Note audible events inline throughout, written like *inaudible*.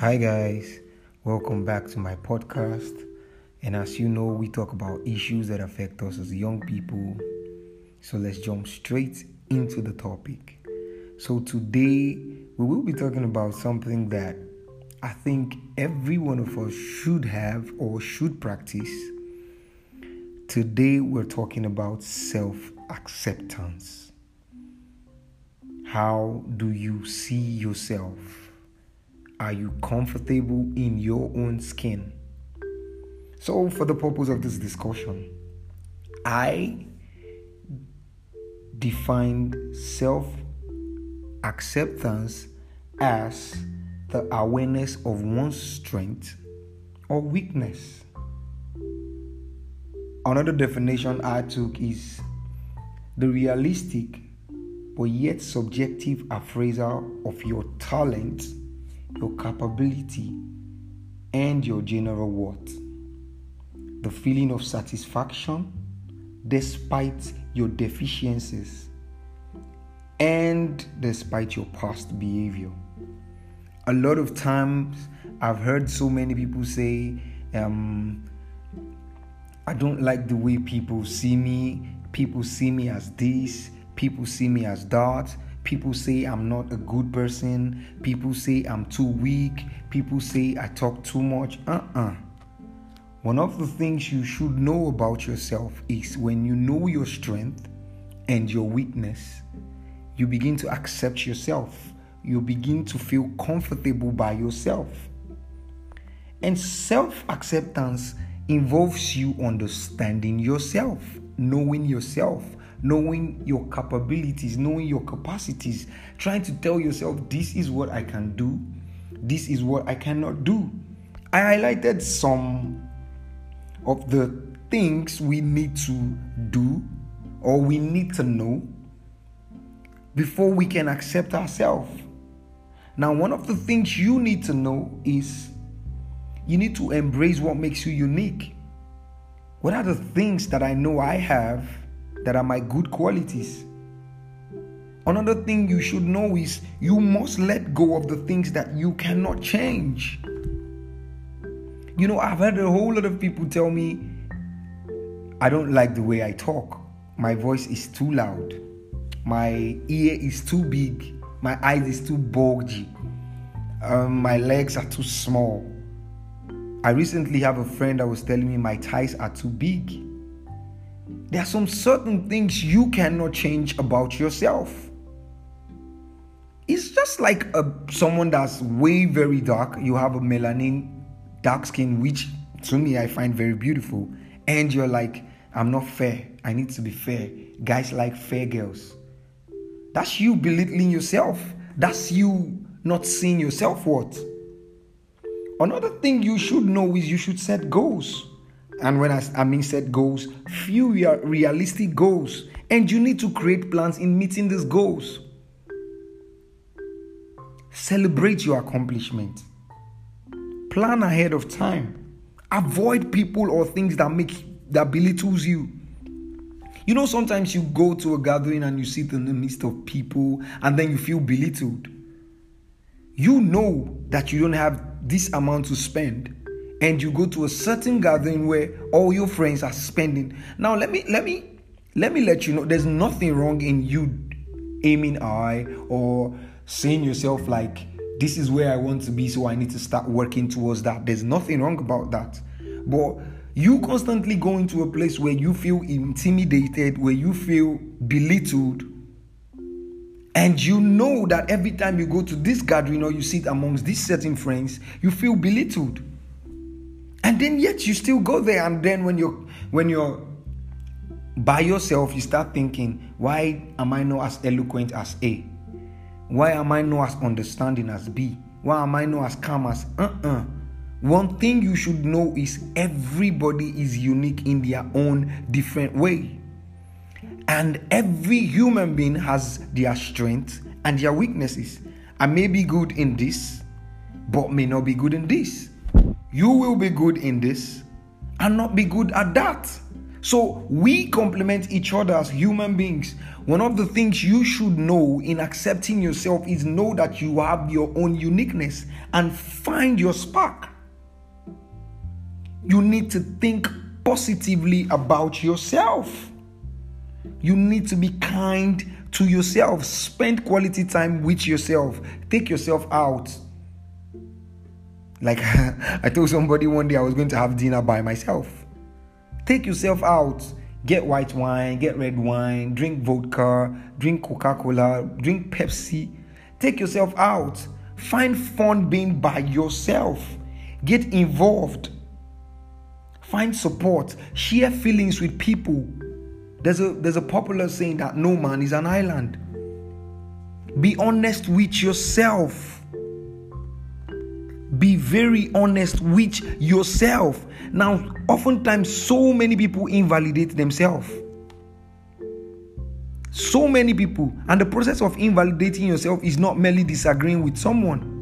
Hi, guys, welcome back to my podcast. And as you know, we talk about issues that affect us as young people. So let's jump straight into the topic. So, today we will be talking about something that I think every one of us should have or should practice. Today, we're talking about self acceptance. How do you see yourself? Are you comfortable in your own skin? So, for the purpose of this discussion, I defined self acceptance as the awareness of one's strength or weakness. Another definition I took is the realistic but yet subjective appraisal of your talent, your capability, and your general worth. The feeling of satisfaction despite your deficiencies and despite your past behavior. A lot of times, I've heard so many people say, um, I don't like the way people see me. People see me as this. People see me as that. People say I'm not a good person. People say I'm too weak. People say I talk too much. Uh uh-uh. uh One of the things you should know about yourself is when you know your strength and your weakness, you begin to accept yourself. You begin to feel comfortable by yourself. And self acceptance involves you understanding yourself, knowing yourself, knowing your capabilities, knowing your capacities, trying to tell yourself, this is what I can do, this is what I cannot do. I highlighted some of the things we need to do or we need to know before we can accept ourselves. Now, one of the things you need to know is you need to embrace what makes you unique. What are the things that I know I have that are my good qualities? Another thing you should know is you must let go of the things that you cannot change. You know, I've heard a whole lot of people tell me, I don't like the way I talk. My voice is too loud. My ear is too big. My eyes is too bulgy. Um, my legs are too small. I recently have a friend that was telling me my thighs are too big. There are some certain things you cannot change about yourself. It's just like a, someone that's way very dark. You have a melanin dark skin, which to me I find very beautiful. And you're like, I'm not fair. I need to be fair. Guys like fair girls. That's you belittling yourself. That's you not seeing yourself worth. Another thing you should know is you should set goals. And when I, I mean set goals, few realistic goals. And you need to create plans in meeting these goals. Celebrate your accomplishment. Plan ahead of time. Avoid people or things that make that belittles you. You know, sometimes you go to a gathering and you sit in the midst of people and then you feel belittled. You know that you don't have this amount to spend and you go to a certain gathering where all your friends are spending. Now let me let me let me let you know there's nothing wrong in you aiming high or saying yourself like this is where I want to be so I need to start working towards that. There's nothing wrong about that. But you constantly go into a place where you feel intimidated, where you feel belittled, and you know that every time you go to this gathering or you sit amongst these certain friends, you feel belittled. And then yet you still go there, and then when you're when you're by yourself, you start thinking, why am I not as eloquent as A? Why am I not as understanding as B? Why am I not as calm as uh-uh? One thing you should know is everybody is unique in their own different way. And every human being has their strengths and their weaknesses. I may be good in this, but may not be good in this. You will be good in this and not be good at that. So we complement each other as human beings. One of the things you should know in accepting yourself is know that you have your own uniqueness and find your spark. You need to think positively about yourself. You need to be kind to yourself. Spend quality time with yourself. Take yourself out. Like *laughs* I told somebody one day I was going to have dinner by myself. Take yourself out. Get white wine, get red wine, drink vodka, drink Coca Cola, drink Pepsi. Take yourself out. Find fun being by yourself. Get involved. Find support. Share feelings with people. There's a there's a popular saying that no man is an island. Be honest with yourself. Be very honest with yourself. Now, oftentimes, so many people invalidate themselves. So many people. And the process of invalidating yourself is not merely disagreeing with someone,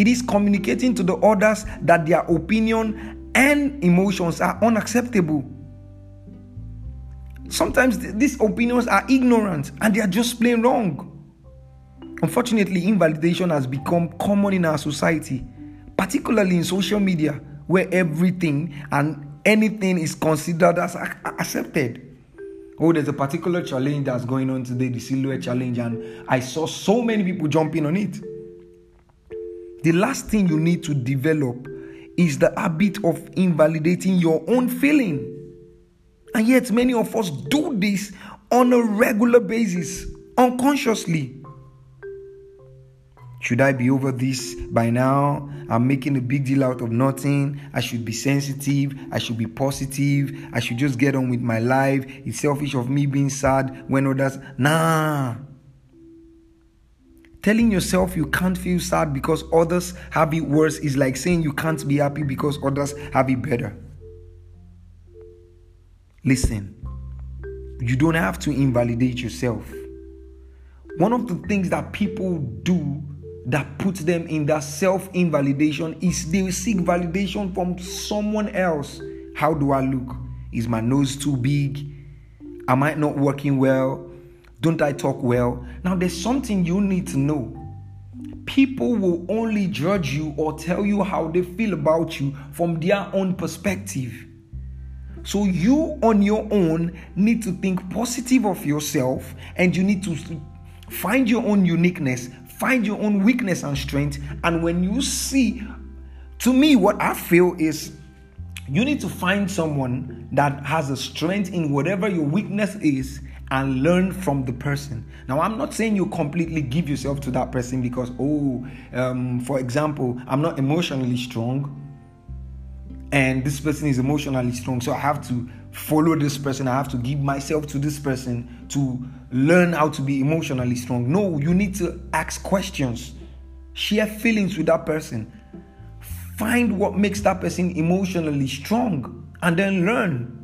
it is communicating to the others that their opinion and emotions are unacceptable. Sometimes these opinions are ignorant and they are just plain wrong. Unfortunately, invalidation has become common in our society, particularly in social media, where everything and anything is considered as accepted. Oh, there's a particular challenge that's going on today, the silhouette challenge, and I saw so many people jumping on it. The last thing you need to develop is the habit of invalidating your own feeling. And yet, many of us do this on a regular basis, unconsciously. Should I be over this by now? I'm making a big deal out of nothing. I should be sensitive. I should be positive. I should just get on with my life. It's selfish of me being sad when others. Nah. Telling yourself you can't feel sad because others have it worse is like saying you can't be happy because others have it better. Listen, you don't have to invalidate yourself. One of the things that people do that puts them in that self invalidation is they seek validation from someone else. How do I look? Is my nose too big? Am I not working well? Don't I talk well? Now, there's something you need to know. People will only judge you or tell you how they feel about you from their own perspective. So, you on your own need to think positive of yourself and you need to find your own uniqueness, Find your own weakness and strength. And when you see, to me, what I feel is you need to find someone that has a strength in whatever your weakness is and learn from the person. Now, I'm not saying you completely give yourself to that person because, oh, um, for example, I'm not emotionally strong and this person is emotionally strong, so I have to follow this person. I have to give myself to this person to learn how to be emotionally strong. No, you need to ask questions, share feelings with that person, find what makes that person emotionally strong, and then learn.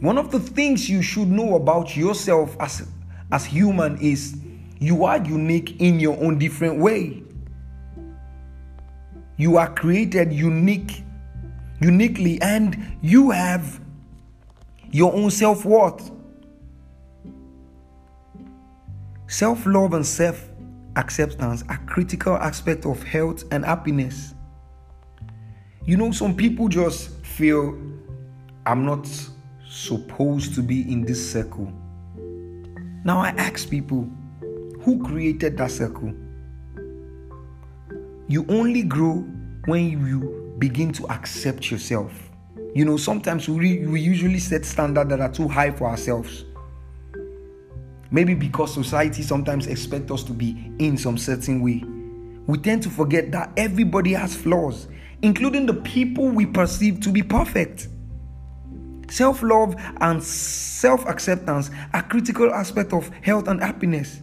One of the things you should know about yourself as, as human is you are unique in your own different way. You are created unique uniquely and you have your own self worth. Self love and self acceptance are critical aspects of health and happiness. You know, some people just feel I'm not supposed to be in this circle. Now I ask people, who created that circle? You only grow when you begin to accept yourself. You know, sometimes we, we usually set standards that are too high for ourselves. Maybe because society sometimes expects us to be in some certain way. We tend to forget that everybody has flaws, including the people we perceive to be perfect. Self love and self acceptance are critical aspects of health and happiness.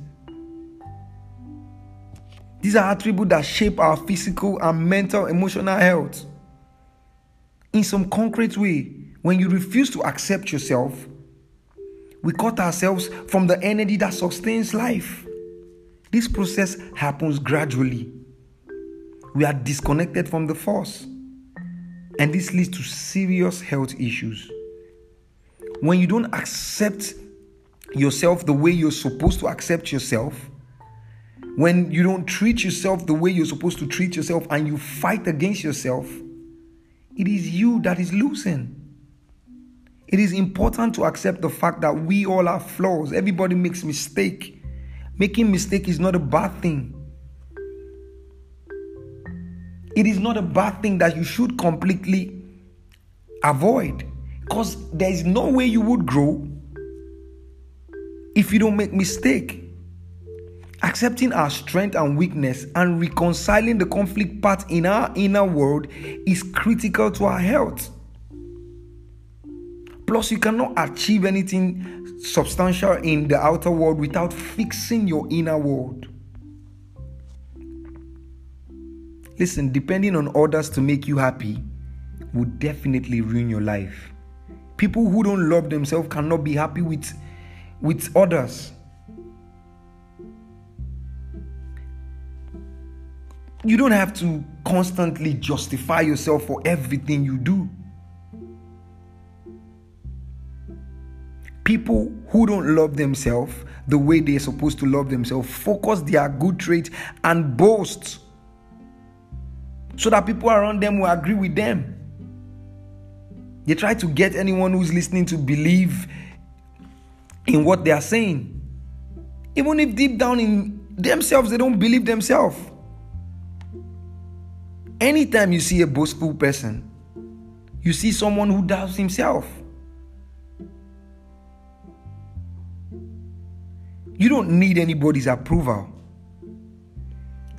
These are attributes that shape our physical and mental emotional health. In some concrete way, when you refuse to accept yourself, we cut ourselves from the energy that sustains life. This process happens gradually. We are disconnected from the force. And this leads to serious health issues. When you don't accept yourself the way you're supposed to accept yourself, when you don't treat yourself the way you're supposed to treat yourself and you fight against yourself, it is you that is losing. It is important to accept the fact that we all have flaws. Everybody makes mistake. Making mistake is not a bad thing. It is not a bad thing that you should completely avoid because there is no way you would grow if you don't make mistake. Accepting our strength and weakness and reconciling the conflict part in our inner world is critical to our health. Plus, you cannot achieve anything substantial in the outer world without fixing your inner world. Listen, depending on others to make you happy would definitely ruin your life. People who don't love themselves cannot be happy with, with others. You don't have to constantly justify yourself for everything you do. People who don't love themselves the way they're supposed to love themselves focus their good traits and boast so that people around them will agree with them. They try to get anyone who's listening to believe in what they are saying. Even if deep down in themselves they don't believe themselves. Anytime you see a boastful person, you see someone who doubts himself. You don't need anybody's approval.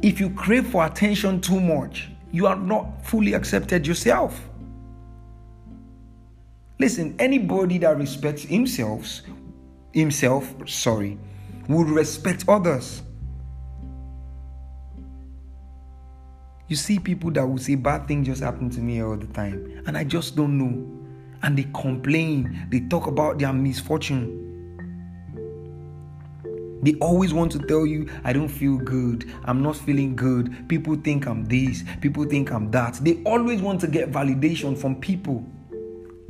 If you crave for attention too much, you are not fully accepted yourself. Listen, anybody that respects himself, himself, sorry, would respect others. You see people that will say bad things just happen to me all the time, and I just don't know. And they complain, they talk about their misfortune. They always want to tell you, I don't feel good. I'm not feeling good. People think I'm this. People think I'm that. They always want to get validation from people.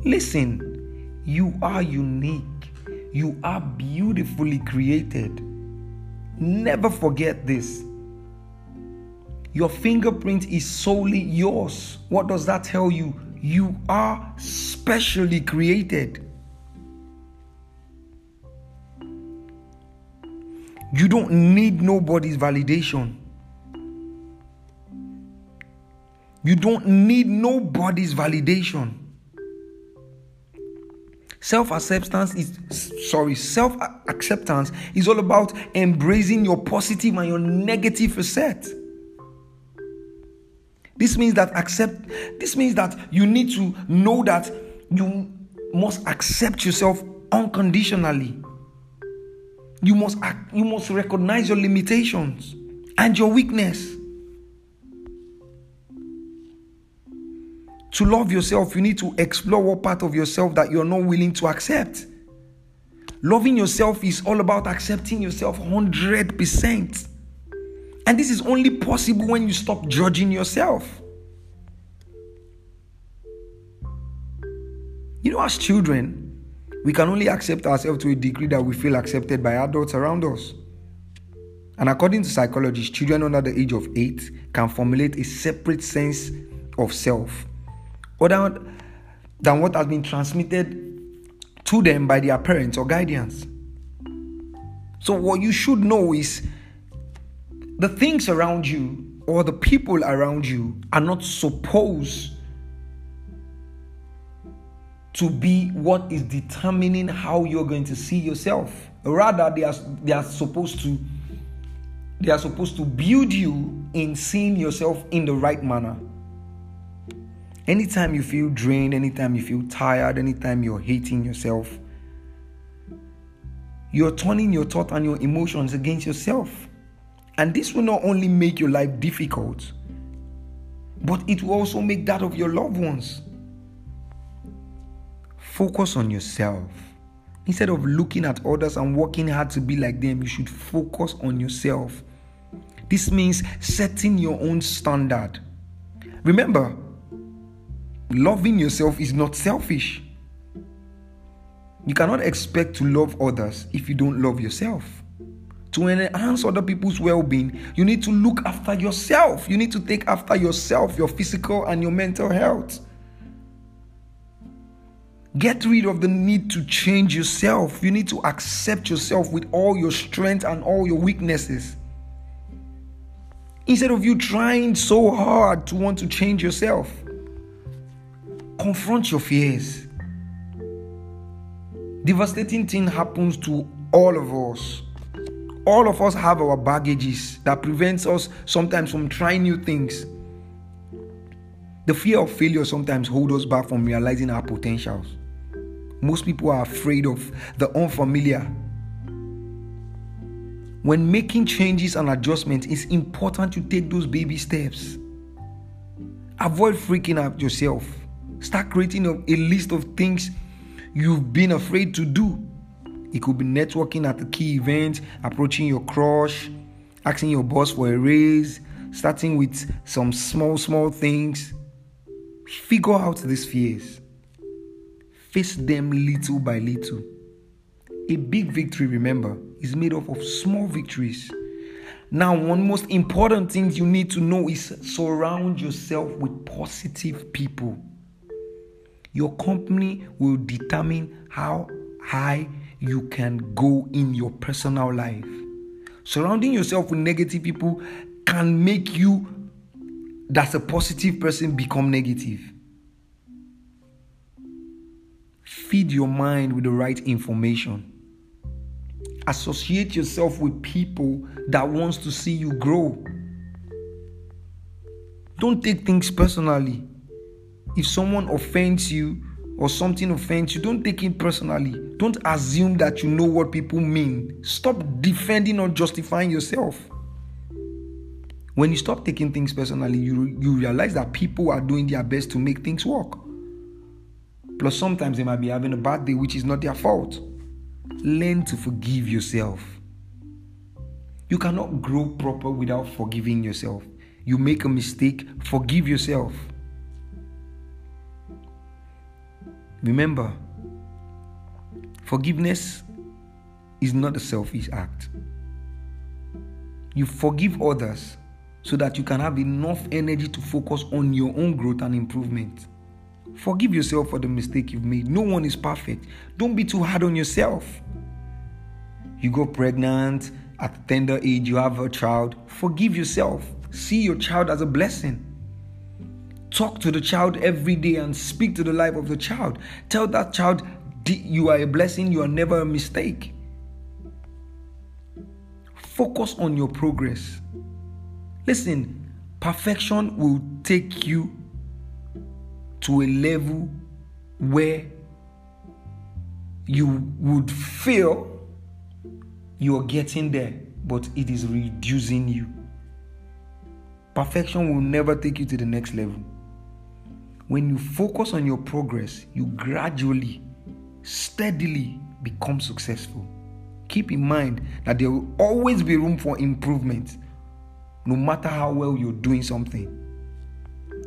Listen, you are unique. You are beautifully created. Never forget this. Your fingerprint is solely yours. What does that tell you? You are specially created. You don't need nobody's validation. You don't need nobody's validation. Self acceptance is, sorry, self acceptance is all about embracing your positive and your negative facet. This means that accept this means that you need to know that you must accept yourself unconditionally. You must act, you must recognize your limitations and your weakness. To love yourself, you need to explore what part of yourself that you're not willing to accept. Loving yourself is all about accepting yourself 100%. And this is only possible when you stop judging yourself. You know, as children, we can only accept ourselves to a degree that we feel accepted by adults around us. And according to psychologists, children under the age of 8 can formulate a separate sense of self, other than what has been transmitted to them by their parents or guardians. So, what you should know is the things around you or the people around you are not supposed to be what is determining how you're going to see yourself. Rather, they are, they are supposed to they are supposed to build you in seeing yourself in the right manner. Anytime you feel drained, anytime you feel tired, anytime you're hating yourself, you're turning your thought and your emotions against yourself. And this will not only make your life difficult, but it will also make that of your loved ones. Focus on yourself. Instead of looking at others and working hard to be like them, you should focus on yourself. This means setting your own standard. Remember, loving yourself is not selfish. You cannot expect to love others if you don't love yourself. To enhance other people's well being, you need to look after yourself. You need to take after yourself, your physical and your mental health. Get rid of the need to change yourself. You need to accept yourself with all your strength and all your weaknesses. Instead of you trying so hard to want to change yourself, confront your fears. Devastating thing happens to all of us. All of us have our baggages that prevents us sometimes from trying new things. The fear of failure sometimes hold us back from realizing our potentials. Most people are afraid of the unfamiliar. When making changes and adjustments, it's important to take those baby steps. Avoid freaking out yourself. Start creating a, a list of things you've been afraid to do. It could be networking at a key event, approaching your crush, asking your boss for a raise, starting with some small, small things. Figure out these fears. Face them little by little. A big victory, remember, is made up of small victories. Now, one most important thing you need to know is surround yourself with positive people. Your company will determine how high you can go in your personal life. Surrounding yourself with negative people can make you, that's a positive person, become negative. Feed your mind with the right information. Associate yourself with people that wants to see you grow. Don't take things personally if someone offends you or something offends you, don't take it personally. Don't assume that you know what people mean. Stop defending or justifying yourself. When you stop taking things personally, you, you realize that people are doing their best to make things work. Plus, sometimes they might be having a bad day, which is not their fault. Learn to forgive yourself. You cannot grow proper without forgiving yourself. You make a mistake, forgive yourself. Remember, forgiveness is not a selfish act. You forgive others so that you can have enough energy to focus on your own growth and improvement. Forgive yourself for the mistake you've made. No one is perfect. Don't be too hard on yourself. You go pregnant at a tender age, you have a child. Forgive yourself. See your child as a blessing. Talk to the child every day and speak to the life of the child. Tell that child you are a blessing, you are never a mistake. Focus on your progress. Listen, perfection will take you to a level where you would feel you're getting there, but it is reducing you. Perfection will never take you to the next level. When you focus on your progress, you gradually, steadily become successful. Keep in mind that there will always be room for improvement, no matter how well you're doing something.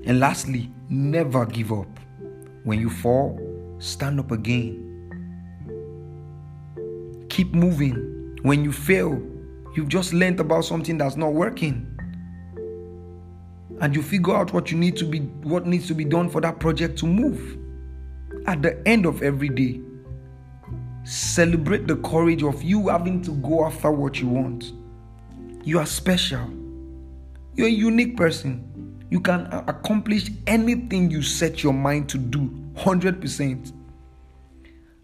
And lastly, never give up. When you fall, stand up again. Keep moving. When you fail, you've just learned about something that's not working and you figure out what you need to be what needs to be done for that project to move. At the end of every day celebrate the courage of you having to go after what you want. You are special. You're a unique person. You can accomplish anything you set your mind to do 100%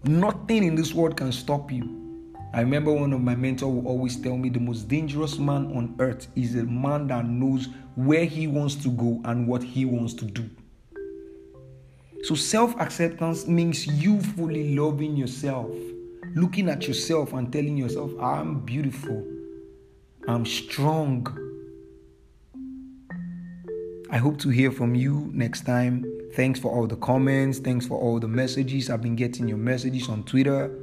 nothing in this world can stop you. I remember one of my mentors will always tell me the most dangerous man on earth is a man that knows where he wants to go and what he wants to do. So, self acceptance means you fully loving yourself, looking at yourself and telling yourself, I'm beautiful, I'm strong. I hope to hear from you next time. Thanks for all the comments. Thanks for all the messages. I've been getting your messages on Twitter.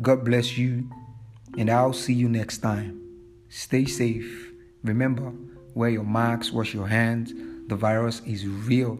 God bless you, and I'll see you next time. Stay safe. Remember, wear your masks, wash your hands. The virus is real